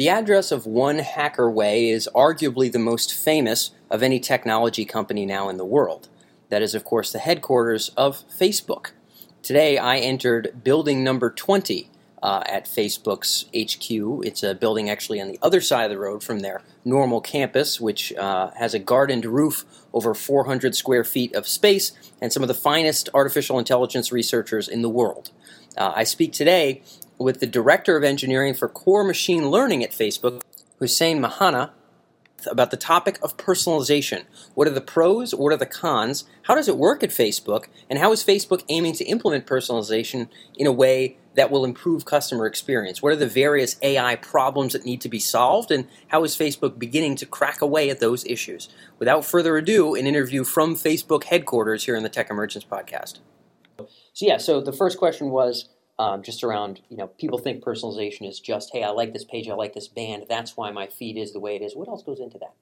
The address of One Hacker Way is arguably the most famous of any technology company now in the world. That is, of course, the headquarters of Facebook. Today, I entered building number 20 uh, at Facebook's HQ. It's a building actually on the other side of the road from their normal campus, which uh, has a gardened roof over 400 square feet of space and some of the finest artificial intelligence researchers in the world. Uh, I speak today with the Director of Engineering for Core Machine Learning at Facebook, Hussein Mehanna, about the topic of personalization. What are the pros? What are the cons? How does it work at Facebook? And how is Facebook aiming to implement personalization in a way that will improve customer experience? What are the various AI problems that need to be solved? And how is Facebook beginning to crack away at those issues? Without further ado, an interview from Facebook headquarters here in the Tech Emergence podcast. So, yeah, so the first question was um, just around, you know, people think personalization is just, hey, I like this page, I like this band, that's why my feed is the way it is. What else goes into that?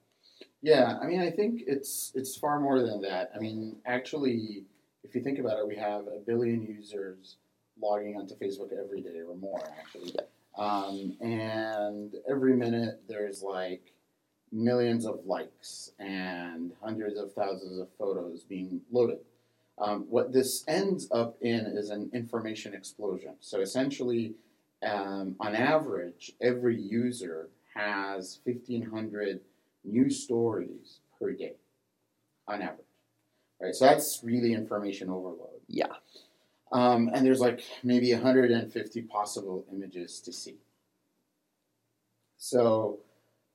Yeah, I mean, I think it's it's far more than that. I mean, actually, if you think about it, we have a billion users logging onto Facebook every day or more, actually. Um, and every minute there's like millions of likes and hundreds of thousands of photos being loaded. Um, what this ends up in is an information explosion. So essentially, um, on average, every user has 1,500 new stories per day, on average. Right, so that's really information overload. Yeah. Um, and there's like maybe 150 possible images to see. So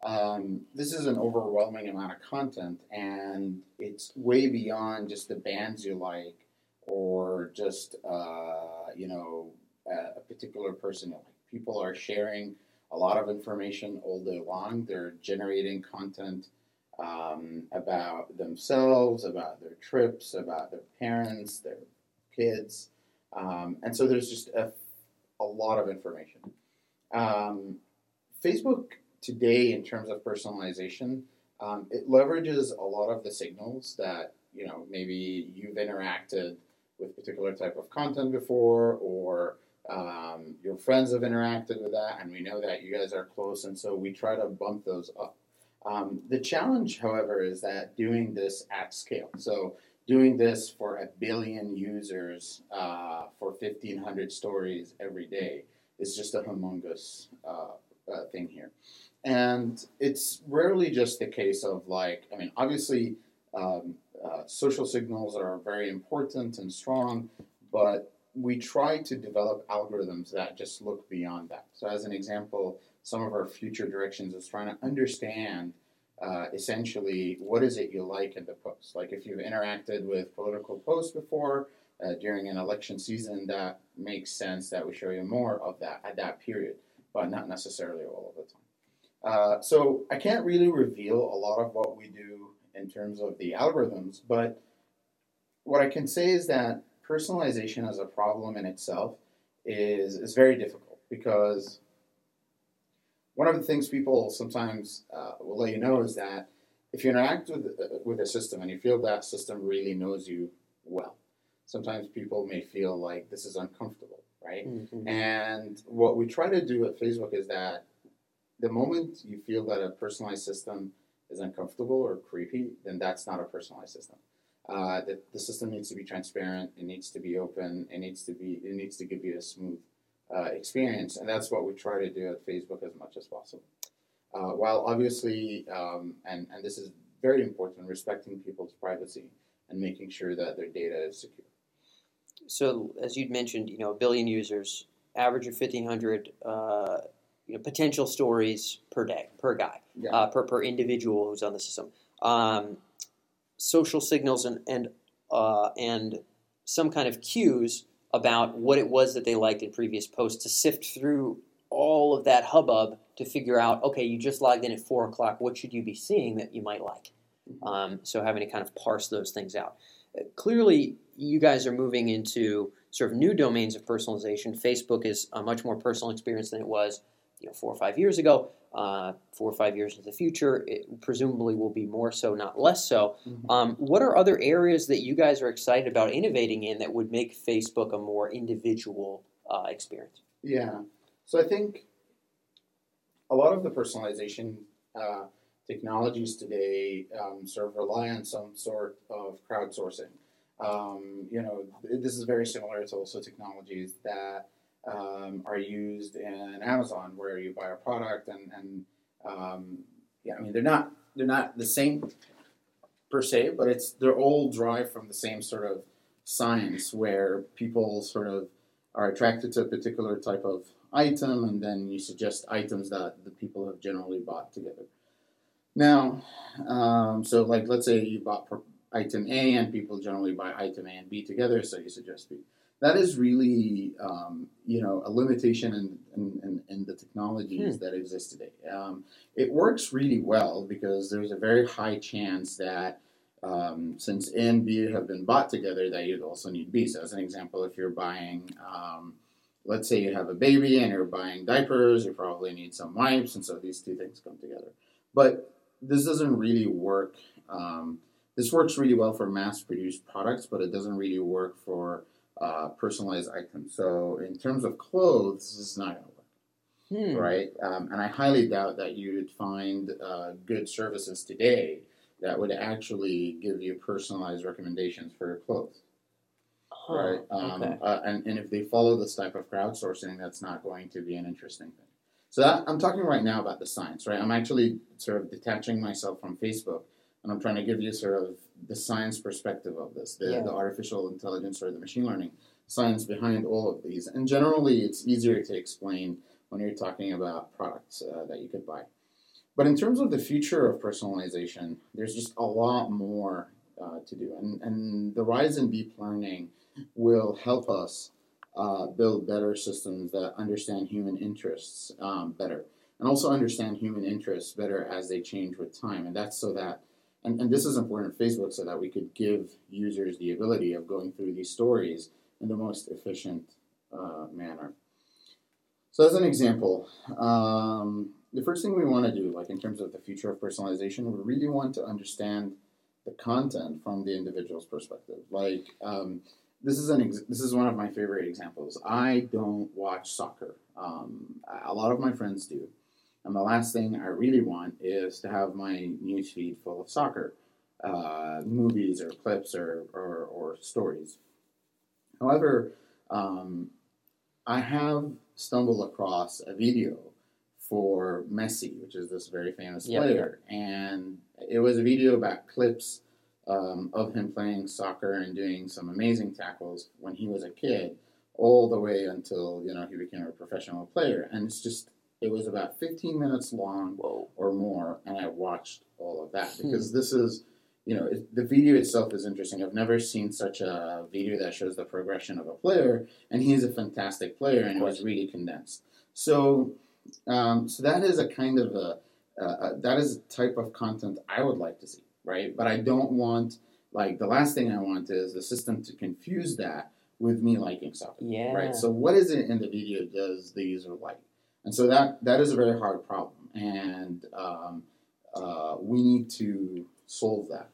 um, this is an overwhelming amount of content, and it's way beyond just the bands you like or just uh, you know a, particular person you like. People are sharing a lot of information all day long. They're generating content um, about themselves, about their trips, about their parents, their kids. Um, and so there's just a, a lot of information. Um, Facebook today, in terms of personalization, um, it leverages a lot of the signals that you know maybe you've interacted with particular type of content before, or um, your friends have interacted with that, and we know that you guys are close, and so we try to bump those up. Um, the challenge, however, is that doing this at scale. So doing this for a billion users uh, for 1,500 stories every day is just a humongous uh, uh, thing here. And it's rarely just the case of like, I mean, obviously, um, uh, social signals are very important and strong, but we try to develop algorithms that just look beyond that. So, as an example, some of our future directions is trying to understand uh, essentially what is it you like in the post. Like if you've interacted with political posts before uh, during an election season, that makes sense that we show you more of that at that period, but not necessarily all of the time. Uh, so I can't really reveal a lot of what we do in terms of the algorithms, but what I can say is that personalization as a problem in itself is, is very difficult because one of the things people sometimes uh, will let you know is that if you interact with, uh, with a system and you feel that system really knows you well, sometimes people may feel like this is uncomfortable, right? Mm-hmm. And what we try to do at Facebook is that the moment you feel that a personalized system is uncomfortable or creepy, then that's not a personalized system. Uh, the, the system needs to be transparent. It needs to be open. It needs to be. It needs to give you a smooth uh, experience, and that's what we try to do at Facebook as much as possible. Uh, while obviously, um, and and this is very important, respecting people's privacy and making sure that their data is secure. So, as you'd mentioned, you know, a billion users, average of fifteen hundred. You know, potential stories per day, per guy, yeah. uh, per, per individual who's on the system. Um, social signals and and uh, and some kind of cues about what it was that they liked in previous posts to sift through all of that hubbub to figure out okay you just logged in at four o'clock what should you be seeing that you might like mm-hmm. um, so having to kind of parse those things out uh, clearly you guys are moving into sort of new domains of personalization facebook is a much more personal experience than it was you know four or five years ago uh, four or five years into the future, it presumably will be more so, not less so. Mm-hmm. Um, what are other areas that you guys are excited about innovating in that would make Facebook a more individual uh, experience? Yeah. So I think a lot of the personalization uh, technologies today um, sort of rely on some sort of crowdsourcing. Um, you know, this is very similar to also technologies that um, are used in Amazon, where you buy a product and, and um, yeah, I mean they're not they're not the same per se, but it's they're all derived from the same sort of science where people sort of are attracted to a particular type of item, and then you suggest items that the people have generally bought together. Now, um, so like let's say you bought item A, and people generally buy item A and B together, so you suggest B. That is really, um, you know, a limitation in, in, in, in the technologies hmm. that exist today. Um, it works really well because there's a very high chance that um, since A and B have been bought together, that you'd also need B. So, as an example, if you're buying, um, let's say you have a baby and you're buying diapers, you probably need some wipes, and so these two things come together. But this doesn't really work. Um, this works really well for mass-produced products, but it doesn't really work for uh, personalized items. So, in terms of clothes, this is not going to work, hmm. right? Um, and I highly doubt that you would find uh, good services today that would actually give you personalized recommendations for your clothes. Huh, right. Um, okay. uh, and, and if they follow this type of crowdsourcing, that's not going to be an interesting thing. So that, I'm talking right now about the science, right? I'm actually sort of detaching myself from Facebook, and I'm trying to give you sort of the science perspective of this, the, yeah. the artificial intelligence or the machine learning science behind all of these. And generally, it's easier to explain when you're talking about products uh, that you could buy. But in terms of the future of personalization, there's just a lot more uh, to do. And, and the rise in deep learning will help us uh, build better systems that understand human interests um, better and also understand human interests better as they change with time. And that's so that, and, and this is important Facebook, so that we could give users the ability of going through these stories in the most efficient uh, manner. So, as an example, um, the first thing we want to do, like in terms of the future of personalization, we really want to understand the content from the individual's perspective. Like, um, this is an ex- this is one of my favorite examples. I don't watch soccer. Um, a lot of my friends do, and the last thing I really want is to have my newsfeed full of soccer uh, movies or clips or, or, or stories. However, um, I have stumbled across a video for Messi, which is this very famous yep. player, and it was a video about clips um, of him playing soccer and doing some amazing tackles when he was a kid, all the way until you know he became a professional player. And it's just it was about 15 minutes long Whoa. or more, and I watched all of that hmm. because hmm. this is. You know, it, the video itself is interesting. I've never seen such a video that shows the progression of a player, and he's a fantastic player, and it was really condensed. So, um, so that is a kind of a, uh, that is a type of content I would like to see right? But I don't want like the last thing I want is the system to confuse that with me liking something. Yeah. Right. So what is it in the video does the user like? And so that that is a very hard problem, and um, uh, we need to solve that.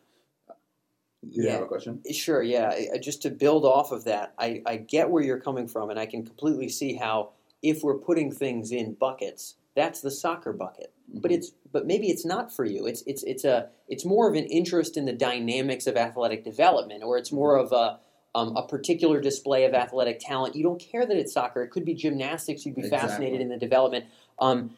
You yeah. have a question? Sure. Yeah. Just to build off of that, I, I get where you're coming from, and I can completely see how if we're putting things in buckets, that's the soccer bucket. Mm-hmm. But it's but maybe it's not for you. It's it's it's a it's more of an interest in the dynamics of athletic development, or it's more of a um, a particular display of athletic talent. You don't care that it's soccer. It could be gymnastics. You'd be exactly. fascinated in the development. Um,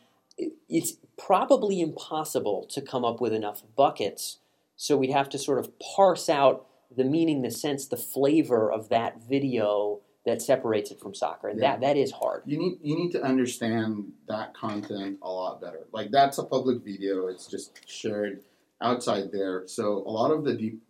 it's probably impossible to come up with enough buckets. So we'd have to sort of parse out the meaning, the sense, the flavor of that video that separates it from soccer, and yeah. that that is hard. You need you need to understand that content a lot better. Like that's a public video; it's just shared outside there. So a lot of the deep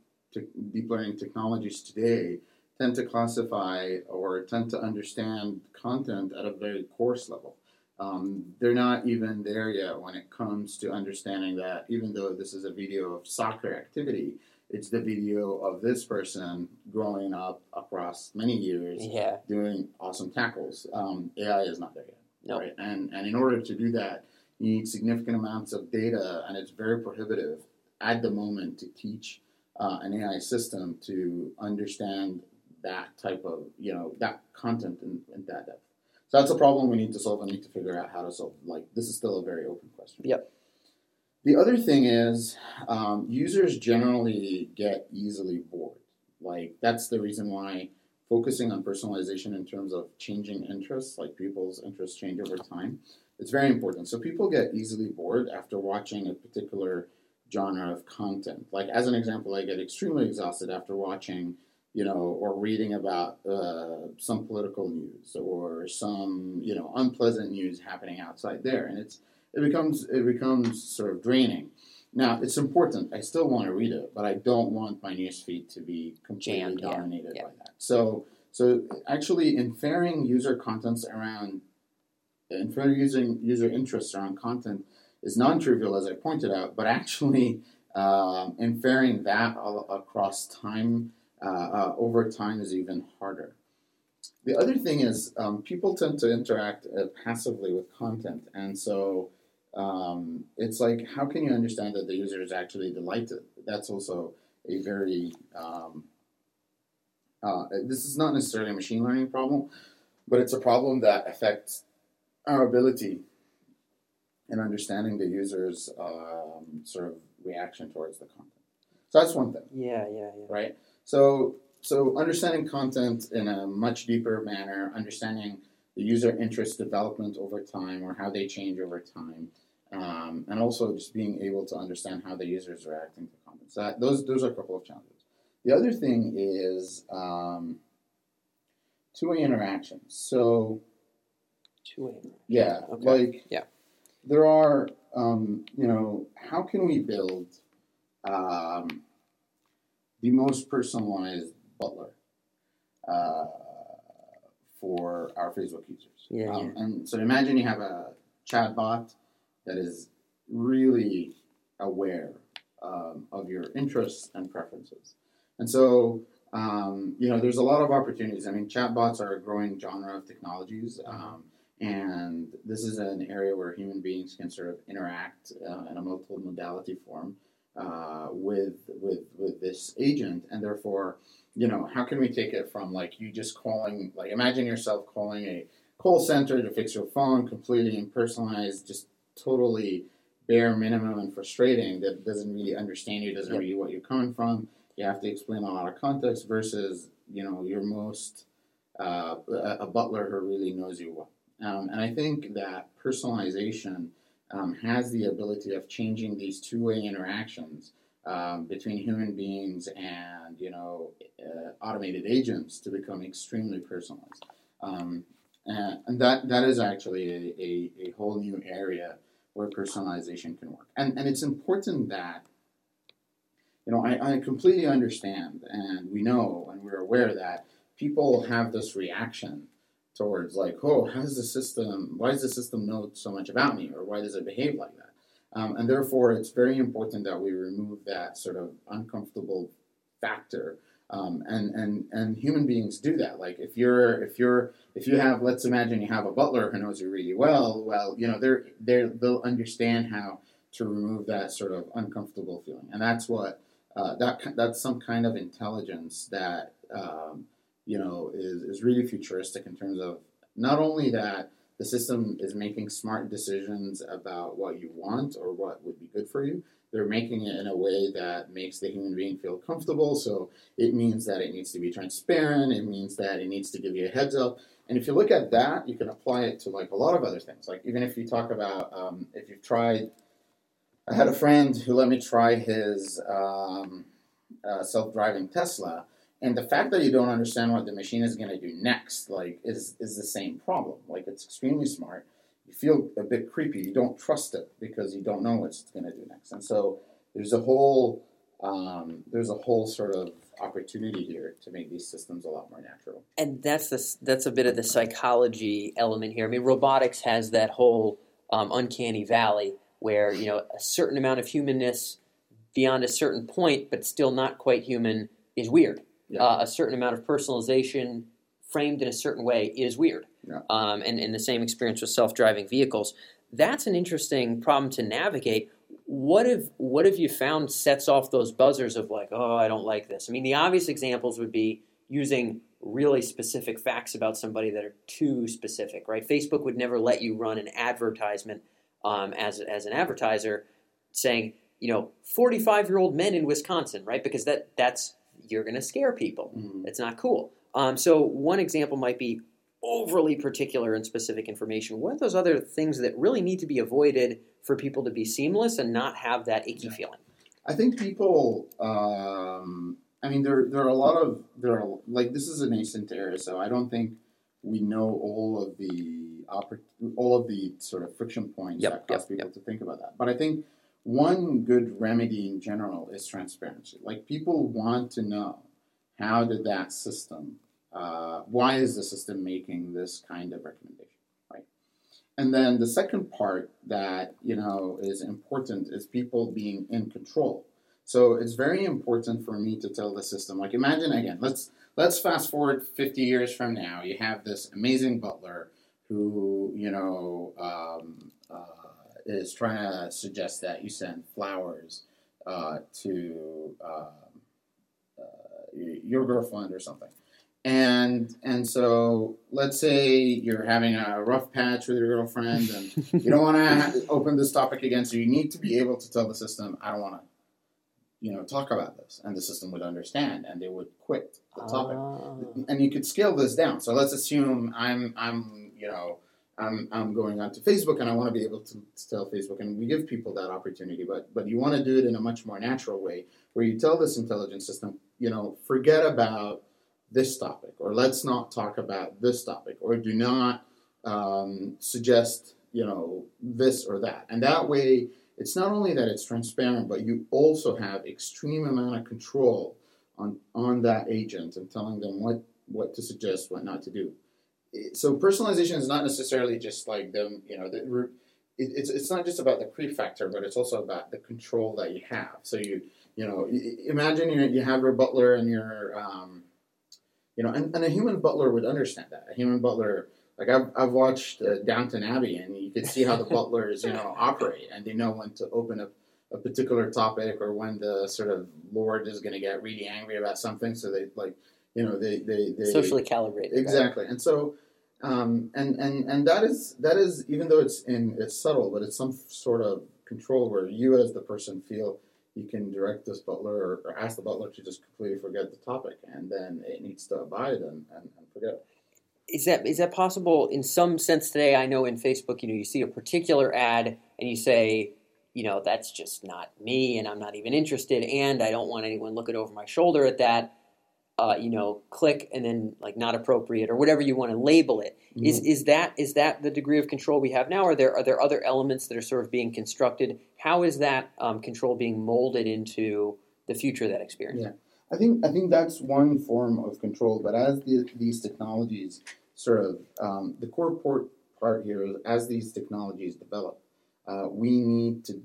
deep learning technologies today tend to classify or tend to understand content at a very coarse level. Um, they're not even there yet when it comes to understanding that even though this is a video of soccer activity, it's the video of this person growing up across many years, yeah. doing awesome tackles. Um, AI is not there yet, nope. right? And and in order to do that, you need significant amounts of data, and it's very prohibitive at the moment to teach uh, an AI system to understand that type of you know that content in, in that depth. So that's a problem we need to solve and need to figure out how to solve. Like this is still a very open question. Yep. The other thing is um, users generally get easily bored. Like that's the reason why focusing on personalization in terms of changing interests, like people's interests change over time, it's very important. So people get easily bored after watching a particular genre of content. Like as an example, I get extremely exhausted after watching, you know, or reading about uh, some political news or some, you know, unpleasant news happening outside there, and it's it becomes it becomes sort of draining. Now it's important. I still want to read it, but I don't want my newsfeed to be completely Jammed, yeah, dominated yeah. by that. So so actually inferring user contents around inferring using user interests around content is non-trivial, as I pointed out, but actually um, inferring that across time uh, uh, over time is even harder. The other thing is um, people tend to interact uh, passively with content, and so um, it's like how can you understand that the user is actually delighted? That's also a very um, uh, this is not necessarily a machine learning problem, but it's a problem that affects our ability in understanding the user's um, sort of reaction towards the content. So that's one thing, Yeah, yeah, yeah. right? So so understanding content in a much deeper manner, understanding the user interest development over time or how they change over time, um, and also just being able to understand how the user is reacting to content. So that, those those are a couple of challenges. The other thing is um, two-way interactions. So Two-way. yeah, Okay. like Yeah. there are um, you know how can we build um, the most personalized butler uh, for our Facebook users? Yeah, Um, And so imagine you have a chatbot that is really aware um, of your interests and preferences. And so, um, you know, there's a lot of opportunities. I mean, chatbots are a growing genre of technologies. Um, and this is an area where human beings can sort of interact uh, in a multiple modality form uh, with, with, with this agent. And therefore, you know, how can we take it from like you just calling, like imagine yourself calling a call center to fix your phone, completely impersonalized, just totally bare minimum and frustrating that doesn't really understand you, doesn't Yep. really what you're coming from. You have to explain a lot of context versus, you know, your most uh, a, a butler who really knows you well. Um, and I think that personalization um, has the ability of changing these two-way interactions um, between human beings and you know uh, automated agents to become extremely personalized. Um, and, that that is actually a, a, a whole new area where personalization can work. And and it's important that you know I, I completely understand and we know and we're aware that people have this reaction towards like, oh, how does the system? Why does the system know so much about me, or why does it behave like that? Um, and therefore, it's very important that we remove that sort of uncomfortable factor. Um, and and and human beings do that. Like if you're if you're if you have let's imagine you have a butler who knows you really well. Well, you know they're they they'll understand how to remove that sort of uncomfortable feeling, and that's what uh, that that's some kind of intelligence that um, you know is, is really futuristic in terms of not only that the system is making smart decisions about what you want or what would be good for you they're making it in a way that makes the human being feel comfortable. So it means that it needs to be transparent it means that it needs to give you a heads up. And if you look at that you can apply it to like a lot of other things. Like even if you talk about um, if you've tried i had a friend who let me try his um, uh, self-driving tesla and the fact that you don't understand what the machine is going to do next like is is the same problem. Like it's extremely smart. You feel a bit creepy. You don't trust it because you don't know what it's going to do next. And so there's a whole um, there's a whole sort of opportunity here to make these systems a lot more natural. And that's the that's a bit of the psychology element here. I mean, robotics has that whole um, uncanny valley where you know a certain amount of humanness beyond a certain point, but still not quite human, is weird. Yeah. Uh, a certain amount of personalization framed in a certain way is weird. Yeah. Um, and, and the same experience with self-driving vehicles. That's an interesting problem to navigate. What have what have you found sets off those buzzers of like, oh, I don't like this? I mean, the obvious examples would be using really specific facts about somebody that are too specific, right? Facebook would never let you run an advertisement um, as as an advertiser saying, you know, 45 year old men in Wisconsin, right? Because that that's you're going to scare people. Mhm. It's not cool. Um, so one example might be overly particular and specific information. What are those other things that really need to be avoided for people to be seamless and not have that icky Yeah. feeling? I think people. Um, I mean, there there are a lot of there are like this is a nascent area, so I don't think we know all of the oppor- all of the sort of friction points Yep, that cause yep, people to think about that. But I think one good remedy in general is transparency. Like people want to know how did that system, uh, why is the system making this kind of recommendation, right? And then the second part that you know is important is people being in control. So it's very important for me to tell the system, like imagine again, let's let's fast forward 50 years from now. You have this amazing butler who, you know, um, uh, is trying to suggest that you send flowers uh, to um, uh, your girlfriend or something. And and so let's say you're having a rough patch with your girlfriend and you don't want to open this topic again, so you need to be able to tell the system, I don't want to, you know, talk about this, and the system would understand and they would quit the topic. Ah. And you could scale this down. So let's assume I'm, I'm, you know, I'm, I'm going onto Facebook and I want to be able to, to tell Facebook, and we give people that opportunity, but but you want to do it in a much more natural way, where you tell this intelligent system, you know, forget about this topic, or let's not talk about this topic, or do not um, suggest, you know, this or that. And that way, it's not only that it's transparent, but you also have extreme amount of control on on that agent and telling them what what to suggest, what not to do. So personalization is not necessarily just like them, you know, the, it, it's it's not just about the pre-factor, but it's also about the control that you have. So you you know, imagine you you have your butler and your um, you know, and, and a human butler would understand that. A human butler, like I've, I've watched uh, Downton Abbey, and you can see how the butlers, you know, operate, and they know when to open up a particular topic or when the sort of lord is going to get really angry about something. So they like, you know, they they, they Socially calibrated. right? exactly, and so. Um, and, and, and that is that is even though it's in it's subtle, but it's some sort of control where you as the person feel you can direct this butler or, or ask the butler to just completely forget the topic, and then it needs to abide and, and, and forget. is that is that possible in some sense today? I know in Facebook, you know, you see a particular ad and you say, you know, that's just not me, and I'm not even interested, and I don't want anyone looking over my shoulder at that. Uh, you know, click and then like not appropriate or whatever you want to label it. Is is that is that the degree of control we have now? Are there are there other elements that are sort of being constructed? How is that um, control being molded into the future of that experience? Yeah. I think I think that's one form of control. But as the, these technologies sort of um, the core port part here is as these technologies develop, uh, we need to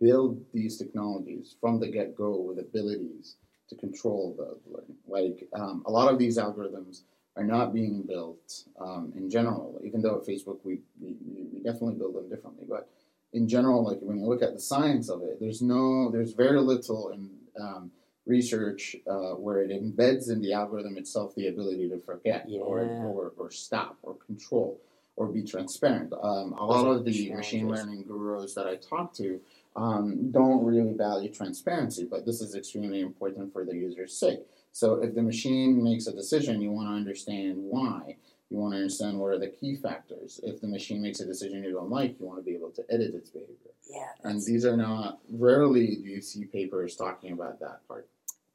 build these technologies from the get go with abilities to control the learning. Like um, a lot of these algorithms are not being built um, in general. Even though at Facebook we, we, we definitely build them differently, but in general, like when you look at the science of it, there's no, there's very little in um, research uh, where it embeds in the algorithm itself the ability to forget or, Yeah. or, or stop or control or be transparent. Um, a lot of the machine learning gurus that I talk to um, don't really value transparency, but this is extremely important for the user's sake. So if the machine makes a decision, you want to understand why. You want to understand what are the key factors. If the machine makes a decision you don't like, you want to be able to edit its behavior. Yeah, And these are not rarely do you see papers talking about that part.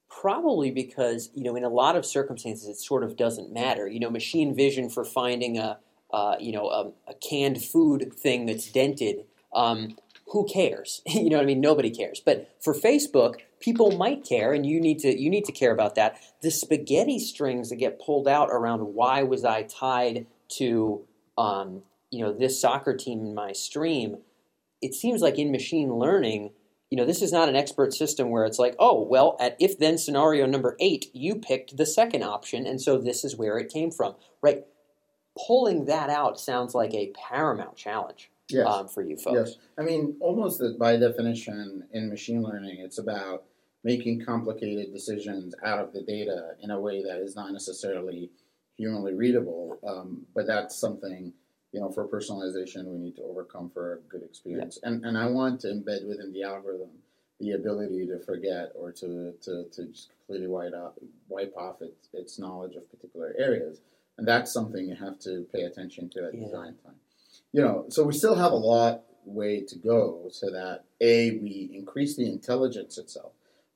Probably because you know, in a lot of circumstances, it sort of doesn't matter. You know, machine vision for finding a uh, you know a, a canned food thing that's dented. Um, who cares? you know what I mean? Nobody cares. But for Facebook, people might care, and you need to you need to care about that. The spaghetti strings that get pulled out around why was I tied to um, you know this soccer team in my stream? It seems like in machine learning you know, this is not an expert system where it's like, oh, well, at if then scenario number eight, you picked the second option, and so this is where it came from, right? Pulling that out sounds like a paramount challenge Yes. um, for you folks. Yes. I mean, almost by definition in machine learning, it's about making complicated decisions out of the data in a way that is not necessarily humanly readable. Um, but that's something, you know, for personalization we need to overcome for a good experience. Yeah. And and I want to embed within the algorithm the ability to forget or to, to, to just completely wipe, out, wipe off its, its knowledge of particular areas. And that's something you have to pay attention to at yeah. design time. You know, so we still have a lot way to go so that a we increase the intelligence itself.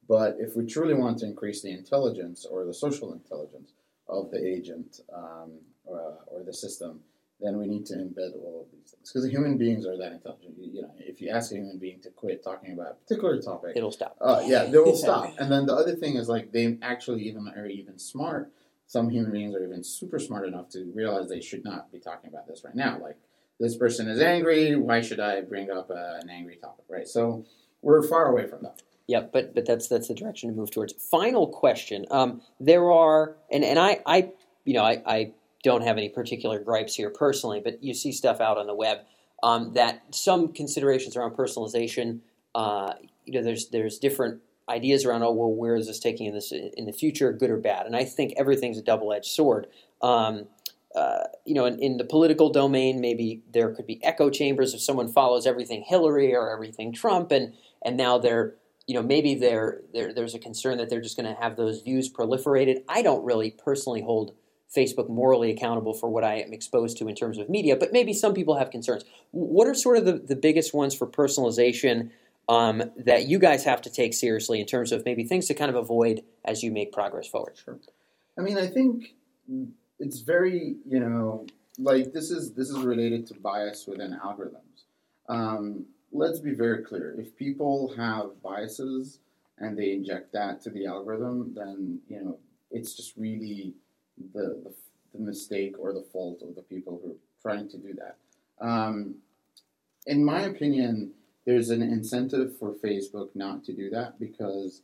But if we truly want to increase the intelligence or the social intelligence of the agent um, or, or the system, then we need to embed all of these things because human beings are that intelligent. You, you, know, if you ask a human being to quit talking about a particular topic, it'll stop. Uh, yeah, they will stop. And then the other thing is like they actually even are even smart. Some human beings are even super smart enough to realize they should not be talking about this right now. Like this person is angry. Why should I bring up uh, an angry topic? Right. So we're far away from that. Yeah, but but that's that's the direction to move towards. Final question. Um, there are and and I I you know I, I don't have any particular gripes here personally, but you see stuff out on the web um, that some considerations around personalization. Uh, you know, there's there's different ideas around. Oh, well, where is this taking in this in the future, good or bad? And I think everything's a double edged sword. Um, uh, you know, in, in, the political domain, maybe there could be echo chambers if someone follows everything Hillary or everything Trump, and and now they're you know maybe there there's a concern that they're just going to have those views proliferated. I don't really personally hold Facebook morally accountable for what I am exposed to in terms of media, but maybe some people have concerns. What are sort of the, the biggest ones for personalization um, that you guys have to take seriously in terms of maybe things to kind of avoid as you make progress forward? Sure. I mean, I think it's very, you know, like this is this is related to bias within algorithms. Um, let's be very clear. If people have biases and they inject that to the algorithm, then you know it's just really the, the, the mistake or the fault of the people who are trying to do that. Um, in my opinion, there's an incentive for Facebook not to do that because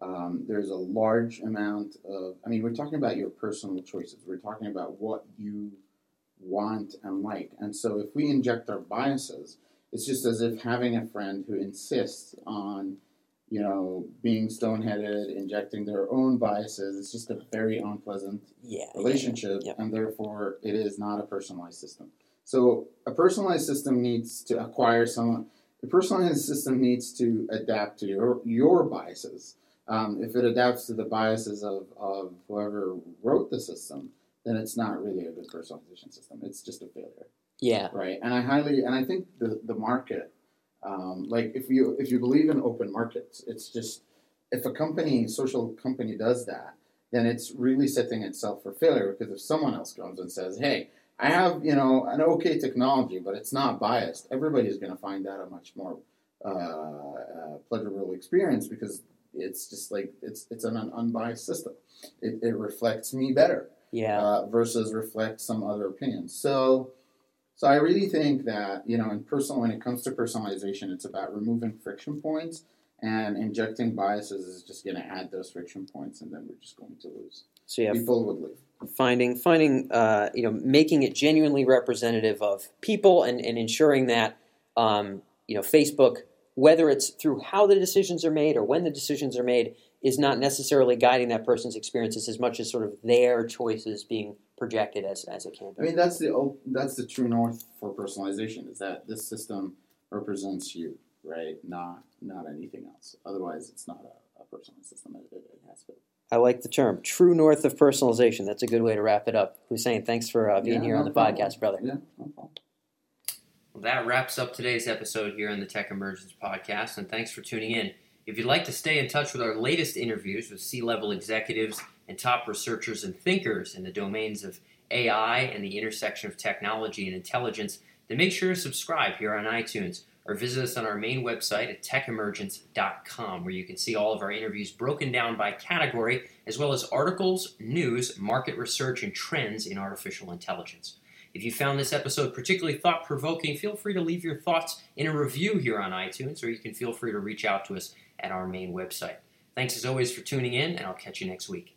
um, there's a large amount of, I mean, we're talking about your personal choices. We're talking about what you want and like. And so if we inject our biases, it's just as if having a friend who insists on you know, being stone-headed, injecting their own biases. It's just a very unpleasant yeah, relationship, yeah, yeah. and therefore it is not a personalized system. So a personalized system needs to acquire some. A personalized system needs to adapt to your your biases. Um, if it adapts to the biases of, of whoever wrote the system, then it's not really a good personalization system. It's just a failure. Yeah. Right. And I highly and I think the the market um, like if you if you believe in open markets, it's just if a company, social company, does that, then it's really setting itself for failure. Because if someone else comes and says, "Hey, I have you know an okay technology, but it's not biased," everybody's going to find that a much more uh, uh, pleasurable experience because it's just like it's it's an unbiased system. It, it reflects me better. Yeah. Uh, versus reflect some other opinions. So so I really think that you know, in personal, when it comes to personalization, it's about removing friction points, and injecting biases is just going to add those friction points, and then we're just going to lose. So yeah, people would leave. Finding, finding, uh, you know, making it genuinely representative of people, and, and ensuring that um, you know, Facebook, whether it's through how the decisions are made or when the decisions are made, is not necessarily guiding that person's experiences as much as sort of their choices being projected as, as it can be. I mean, that's the that's the true north for personalization is that this system represents you, right? Not not anything else. Otherwise, it's not a, a personalized system. It, it, has to. I like the term true north of personalization. That's a good way to wrap it up. Hussein, thanks for uh, being yeah, here no on the problem. podcast, brother. Yeah, no. Well, that wraps up today's episode here on the Tech Emergence podcast, and thanks for tuning in. If you'd like to stay in touch with our latest interviews with C level executives and top researchers and thinkers in the domains of AI and the intersection of technology and intelligence, then make sure to subscribe here on iTunes or visit us on our main website at techemergence.com, where you can see all of our interviews broken down by category, as well as articles, news, market research, and trends in artificial intelligence. If you found this episode particularly thought provoking, feel free to leave your thoughts in a review here on iTunes, or you can feel free to reach out to us at our main website. Thanks as always for tuning in, and I'll catch you next week.